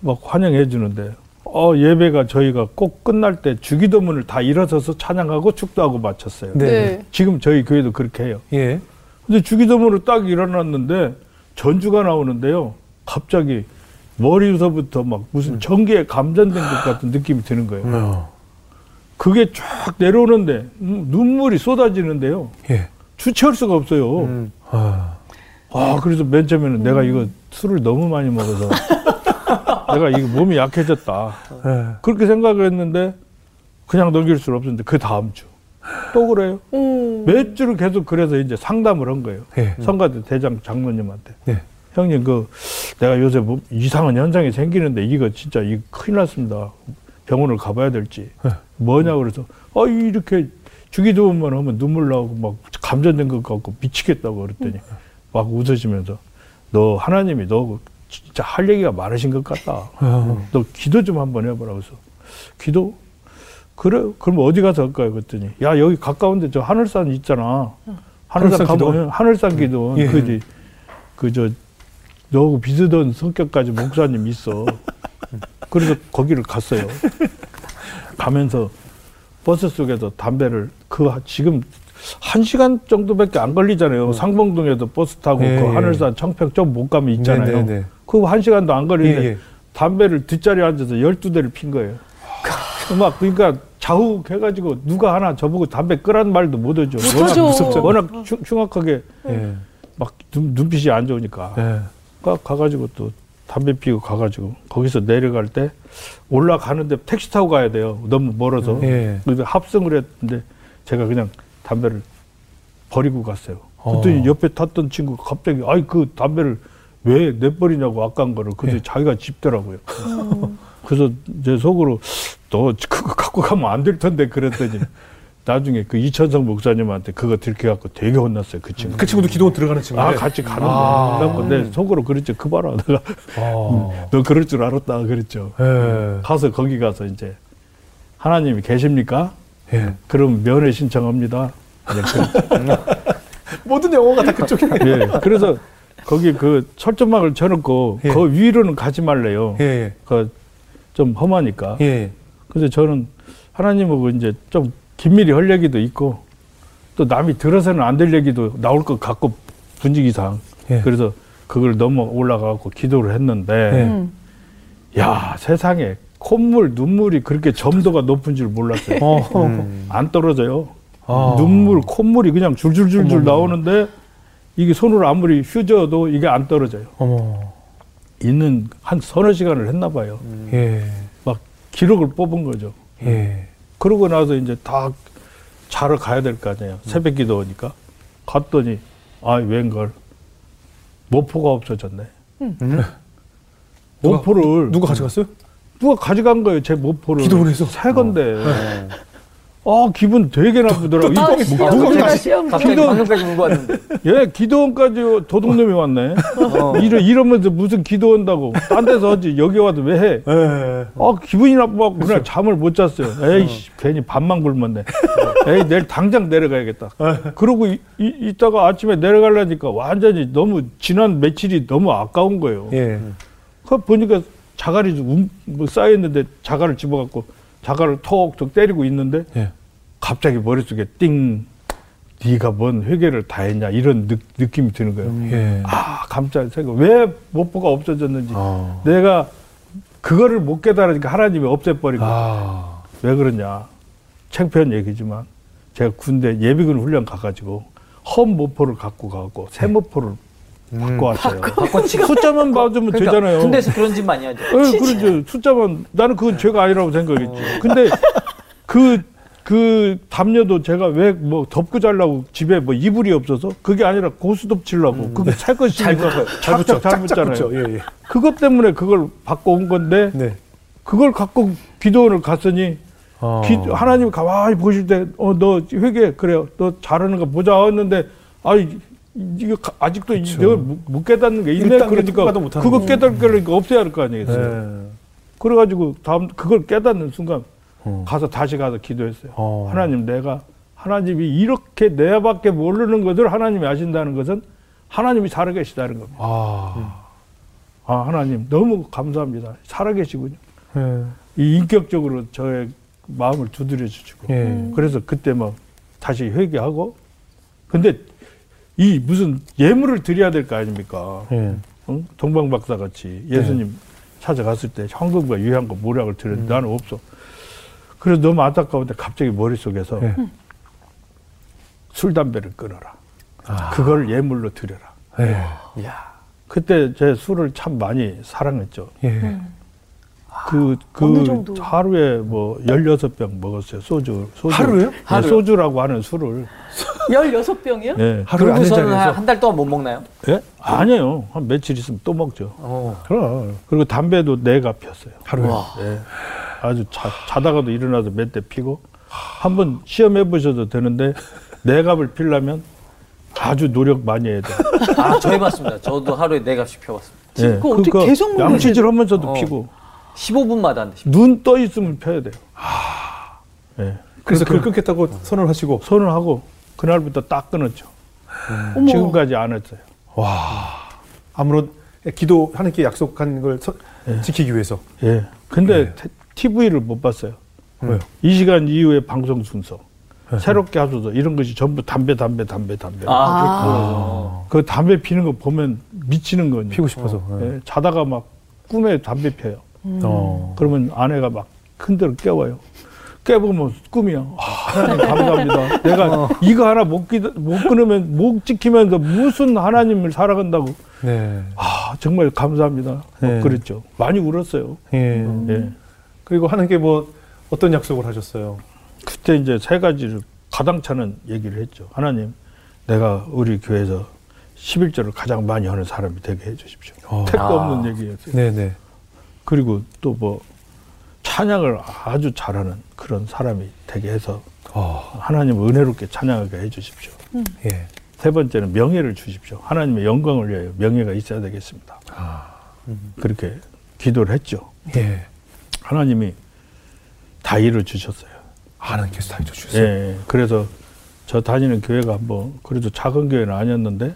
막 환영해 주는데 어 예배가 저희가 꼭 끝날 때 주기도문을 다 일어서서 찬양하고 축도하고 마쳤어요. 네. 지금 저희 교회도 그렇게 해요. 예. 근데 주기도문을 딱 일어났는데 전주가 나오는데요. 갑자기 머리서부터 막 무슨 전기에 감전된 것 같은 느낌이 드는 거예요. 어. 그게 쫙 내려오는데 음, 눈물이 쏟아지는데요. 예. 주체할 수가 없어요. 음. 아. 아, 그래서 맨 처음에는 내가 이거 술을 너무 많이 먹어서 내가 이거 몸이 약해졌다. 예. 그렇게 생각을 했는데 그냥 넘길 수는 없었는데 그 다음 주 또 그래요. 몇 주를 계속 그래서 이제 상담을 한 거예요. 예. 성가대 대장 장로님한테. 네. 형님 그 내가 요새 뭐 이상한 현상이 생기는데 이거 진짜 이거 큰일 났습니다. 병원을 가봐야 될지 네. 뭐냐 그래서 아 이렇게 주기도문만 하면 눈물 나오고 막 감전된 것 같고 미치겠다고 그랬더니 막 웃으시면서 너 하나님이 너 진짜 할 얘기가 많으신 것 같다. 어. 너 기도 좀 한번 해보라 그래서 기도 그래 그럼 어디 가서 할까요 그랬더니 야 여기 가까운데 저 하늘산 있잖아 하늘산 하늘산 가면 기도원? 하늘산 기도원 예. 그지 그저 너하고 비슷한 성격까지 목사님 있어 그래서 거기를 갔어요 가면서 버스 속에서 담배를 그 하- 지금 한 시간 정도밖에 안 걸리잖아요 상봉동에서 버스 타고 예, 그 예. 하늘산 청평 좀 못 가면 있잖아요 네, 네, 네. 그거 한 시간도 안 걸리는데 예, 예. 담배를 뒷자리에 앉아서 12대를 핀 거예요. 막 그러니까 좌우해가지고 누가 하나 저보고 담배 끄란 말도 못 하죠. 못하죠. 워낙, 무섭잖아요. 워낙 흉- 흉악하게 예. 막 눈, 눈빛이 안 좋으니까 예. 가, 가가지고 또 담배 피고 가가지고 거기서 내려갈 때 올라가는데 택시 타고 가야 돼요. 너무 멀어서. 예. 그래서 합성을 했는데 제가 그냥 담배를 버리고 갔어요. 그랬더니 어. 옆에 탔던 친구가 갑자기 아이 그 담배를 왜 내버리냐고 아까운 거를 그래서 예. 자기가 집더라고요. 그래서 제 속으로 너 그거 갖고 가면 안 될 텐데 그랬더니 나중에 그 이천성 목사님한테 그거 들켜갖고 되게 혼났어요 그 친구. 그 친구도 기도원 들어가는 친구인데. 아 같이 가는데 아. 내 속으로 그랬죠 그 봐라 내가 아. 너 그럴 줄 알았다 그랬죠. 예. 가서 거기 가서 이제 하나님이 계십니까? 예. 그럼 면회 신청합니다. 모든 영어가 다 그쪽에. 그, 예. 그래서 거기 그 철조망을 쳐놓고 예. 그 위로는 가지 말래요. 예. 그좀 험하니까. 예. 그래서 저는 하나님하고 이제 좀 긴밀히 할 얘기도 있고 또 남이 들어서는 안 될 얘기도 나올 것 같고 분위기상. 예. 그래서 그걸 넘어 올라가고 기도를 했는데 예. 음. 야 세상에 콧물 눈물이 그렇게 점도가 높은 줄 몰랐어요. 어. 안 떨어져요. 아. 눈물 콧물이 그냥 줄줄줄줄 어머머. 나오는데 이게 손으로 아무리 휴져도 이게 안 떨어져요. 어머. 있는 한 서너 시간을 했나 봐요. 예. 막 기록을 뽑은 거죠. 예. 그러고 나서 이제 다 자러 가야 될 거 아니에요. 새벽 기도니까. 갔더니, 아, 웬걸. 모포가 없어졌네. 모포를. 누가 가져갔어요? 누가 가져간 거예요, 제 모포를. 기도원에서? 새 건데. 네. 아, 기분 되게 나쁘더라고. 또- 아, 또- 시험 누가 기다 가지- 시험 갑자기 기도- 방금까지 울고 왔는데. 예, 기도원까지 도둑놈이 왔네. 어. 이러, 이러면서 무슨 기도한다고. 딴 데서 하지. 여기 와도 왜 해? 예. 아, 기분이 나빠갖고 그냥 잠을 못 잤어요. 에이씨, 괜히 밥만 굶었네. 에이, 내일 당장 내려가야겠다. 그러고 이, 이, 이따가 아침에 내려가려니까 완전히 너무 지난 며칠이 너무 아까운 거예요. 예. 그 보니까 자갈이 좀 움- 뭐 쌓여있는데 자갈을 집어갖고 자갈을 톡톡 때리고 있는데 예. 갑자기 머릿속에 띵 네가 뭔 회개를 다 했냐 이런 느, 느낌이 드는 거예요. 예. 아 깜짝 생각 왜 모포가 없어졌는지 아. 내가 그거를 못 깨달으니까 하나님이 없애버리고 아. 왜 그러냐 창피한 얘기지만 제가 군대 예비군 훈련 가가지고 험 모포를 갖고 가고 새 모포를 바꿔 왔어요. 숫자만 봐주면 그러니까 되잖아요. 군대에서 그런 짓 많이 하죠. 예, 그렇죠. 숫자만 나는 그건 죄가 아니라고 생각했지. 근데 그, 그 담요도 제가 왜 뭐 덮고 자려고 집에 뭐 이불이 없어서 그게 아니라 고수 덮치려고 그게 살 것이니까 잘. 착착 잘 붙잖아요. 예, 예. 그것 때문에 그걸 바꿔 온 건데 네. 그걸 갖고 기도원을 갔으니 아. 기, 하나님 가만히 보실 때 어 너 회개 그래요. 너 잘하는 거 보자 했는데 아이 이거 가- 아직도. 내가 못, 못 깨닫는 게 일단계 1단계니까 통과도 못하는 그거 거죠. 깨닫으니까 없애야 할 거 아니겠어요. 네. 그래가지고 다음 그걸 깨닫는 순간 어. 가서 다시 가서 기도했어요. 어. 하나님 내가 하나님이 이렇게 내밖에 모르는 것을 하나님이 아신다는 것은 하나님이 살아계시다는 겁니다. 아. 아 하나님 너무 감사합니다. 살아계시군요. 예. 이 인격적으로 저의 마음을 두드려 주시고 예. 그래서 그때 막 다시 회개하고 근데 이 무슨 예물을 드려야 될 거 아닙니까? 예. 응? 동방 박사 같이 예수님 찾아갔을 때 현금과 유향과 모략을 드렸는데 나는 없어. 그래서 너무 안타까운데 갑자기 머릿속에서 예. 술 담배를 끊어라. 아. 그걸 예물로 드려라. 예. 그때 제 술을 참 많이 사랑했죠. 예. 그, 그? 하루에 뭐 16병 먹었어요. 소주. 소주. 하루에요? 네, 하루요? 소주라고 하는 술을. 16병이요? 예. 하루에 안 그러고서는 된다면서? 한달 동안 못 먹나요? 예? 아니에요. 한 며칠 있으면 또 먹죠. 어. 그럼. 그리고 담배도 네가 폈어요. 하루에. 와. 예. 아주 자, 자다가도 일어나서 몇 대 피고 한번 시험해 보셔도 되는데 네 갑을 피려면 아주 노력 많이 해야 돼. 아, 저 해봤습니다. 저도 하루에 네 갑씩 펴봤습니다. 예. 그거 어떻게 계속? 양치질 하면서도 어. 피고 15분마다 한 대씩. 눈떠 있으면 펴야 돼요. 예. 그래서 그걸 끊겠다고 선언을 하시고. 손을 하고 그날부터 딱 끊었죠. 어머. 지금까지 안 했어요. 와. 아무런 기도 하나님께 약속한 걸 서- 예. 지키기 위해서. 예. 근데 네. TV를 못 봤어요. 왜요? 이 시간 이후에 방송 순서. 네. 새롭게 하소서 이런 것이 전부 담배 담배 담배 담배. 아, 그렇구나. 그 담배 피는 거 보면 미치는 거니. 피고 싶어서. 예. 예, 자다가 막 꿈에 담배 펴요. 어. 그러면 아내가 막 흔들어 깨워요. 깨보면 꿈이야. 아, 하나님 감사합니다. 내가 이거 하나 못, 끼, 못 끊으면 못 지키면서 무슨 하나님을 살아간다고. 네. 아 정말 감사합니다. 막 네. 그랬죠. 많이 울었어요. 예. 예. 그리고 하나님께 뭐 어떤 약속을 하셨어요? 그때 이제 세 가지를 가당차는 얘기를 했죠. 하나님, 내가 우리 교회에서 11절을 가장 많이 하는 사람이 되게 해주십시오. 어. 택도 아. 없는 얘기였어요. 네네. 그리고 또 뭐 찬양을 아주 잘하는 그런 사람이 되게 해서 어. 하나님 은혜롭게 찬양하게 해주십시오. 예. 세 번째는 명예를 주십시오. 하나님의 영광을 위하여 명예가 있어야 되겠습니다. 아. 그렇게 기도를 했죠. 예. 하나님이 다 이루어 주셨어요. 하나님께서 다 해주셨어요. 예. 그래서 저 다니는 교회가 뭐 그래도 작은 교회는 아니었는데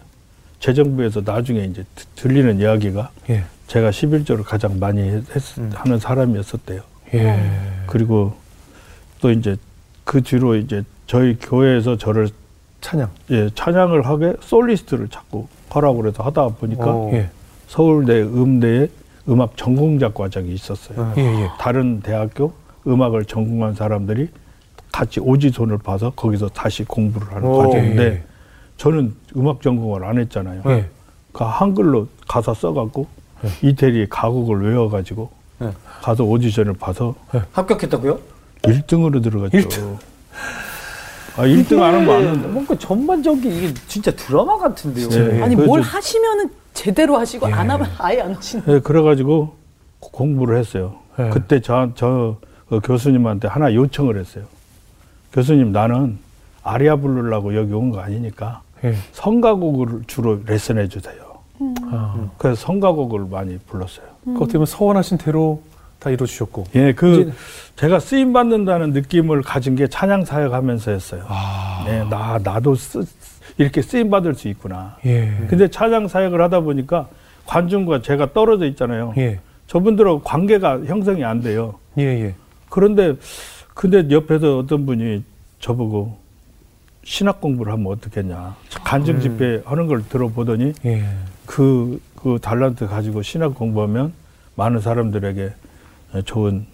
재정부에서 나중에 이제 드- 들리는 이야기가 예. 제가 11조를 가장 많이 했, 음. 하는 사람이었었대요. 예. 그리고 또 이제 그 뒤로 이제 저희 교회에서 저를 찬양. 예, 찬양을 하게 솔리스트를 자꾸 하라고 그래서 하다 보니까 어. 예. 서울대 음대에 음악 전공자 과정이 있었어요. 예. 예. 다른 대학교 음악을 전공한 사람들이 같이 오지손을 봐서 거기서 다시 공부를 하는 오. 과정인데 예. 저는 음악 전공을 안 했잖아요. 예. 그 한글로 가사 써갖고 이태리 가곡을 외워가지고 네. 가서 오디션을 봐서 합격했다고요? 1등으로 들어갔죠. 일등. 아, 1등 안 하면 안 이게 한다. 뭔가 전반적인 이게 진짜 드라마 같은데요. 네. 아니 그뭘 저- 하시면은 제대로 하시고 예. 안 하면 아예 안 하시는. 네, 그래가지고 고- 공부를 했어요. 예. 그때 저, 저 어, 교수님한테 하나 요청을 했어요. 교수님, 나는 아리아 부르려고 여기 온 거 아니니까 예. 성가곡을 주로 레슨해 주세요. 아. 그래서 성가곡을 많이 불렀어요. 그 어떻게 보면 서원하신 대로 다 이루어주셨고. 예, 그 이제- 제가 쓰임 받는다는 느낌을 가진 게 찬양 사역하면서였어요. 아. 네, 나 나도 쓰, 이렇게 쓰임 받을 수 있구나. 예. 근데 찬양 사역을 하다 보니까 관중과 제가 떨어져 있잖아요. 예. 저분들하고 관계가 형성이 안 돼요. 예. 예. 그런데 근데 옆에서 어떤 분이 저보고 신학 공부를 하면 어떻겠냐. 간증 집회 하는 걸 들어보더니 예. 그, 그 달란트 가지고 신학 공부하면 많은 사람들에게 좋은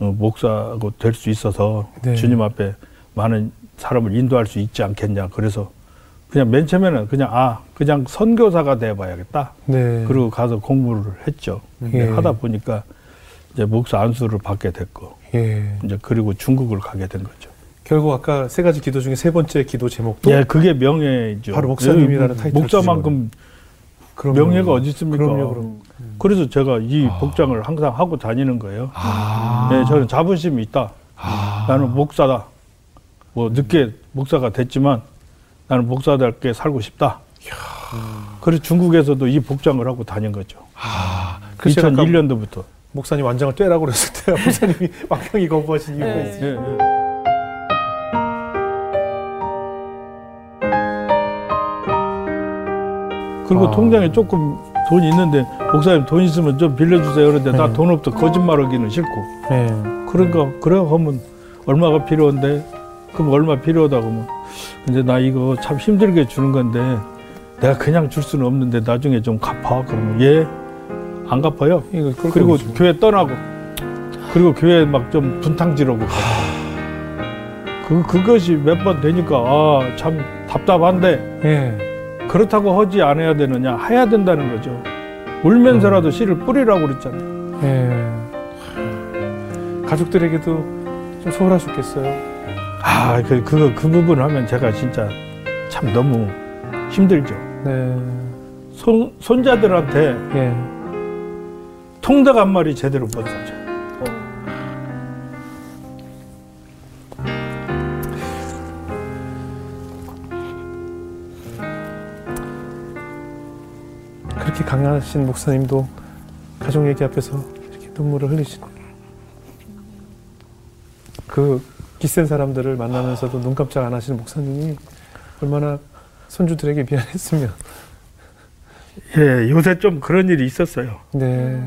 어, 목사고 될 수 있어서 네. 주님 앞에 많은 사람을 인도할 수 있지 않겠냐. 그래서 그냥 맨 처음에는 그냥 아, 그냥 선교사가 돼 봐야겠다. 네. 그리고 가서 공부를 했죠. 예. 하다 보니까 이제 목사 안수를 받게 됐고 예. 이제 그리고 중국을 가게 된 거죠. 결국 아까 세 가지 기도 중에 세 번째 기도 제목도 예, 그게 명예죠. 바로 목사님이라는 예, 타이틀을 목사만큼 그럼요. 명예가 어디 있습니까? 그럼요, 그럼. 그래서 제가 이 복장을 항상 하고 다니는 거예요. 아. 네, 저는 자부심이 있다. 아. 나는 목사다. 뭐 늦게 목사가 됐지만 나는 목사답게 살고 싶다. 그래서 중국에서도 이 복장을 하고 다닌 거죠. 아까 2001년도부터. 목사님 완장을 떼라고 그랬을 때 목사님이 왕평이 거부하신 이유가 네. 있어요. 예, 예. 그리고 아. 통장에 조금 돈이 있는데 목사님 돈 있으면 좀 빌려주세요. 그런데 나 네. 돈 없다 거짓말하기는 싫고. 네. 그러니까 그래 하면 얼마가 필요한데 그럼 얼마 필요하다고 하면 근데 나 이거 참 힘들게 주는 건데 내가 그냥 줄 수는 없는데 나중에 좀 갚아 그러면 예안 갚아요 그리고 거겠죠. 교회 떠나고 그리고 교회 막 좀 분탕질하고 그 그것이 몇 번 되니까 아 참 답답한데 예. 그렇다고 하지 않아야 되느냐 해야 된다는 거죠 울면서라도 씨를 뿌리라고 그랬잖아요 예. 가족들에게도 좀 소홀하셨겠어요. 아 그 그, 그 부분 하면 제가 진짜 참 너무 힘들죠 네. 손, 손자들한테 예. 통닭 한 마리 제대로 못 사죠. 강하신 목사님도 가족 얘기 앞에서 이렇게 눈물을 흘리시는 그 기센 사람들을 만나면서도 눈 깜짝 안 하시는 목사님이 얼마나 손주들에게 미안했으면 예, 요새 좀 그런 일이 있었어요. 네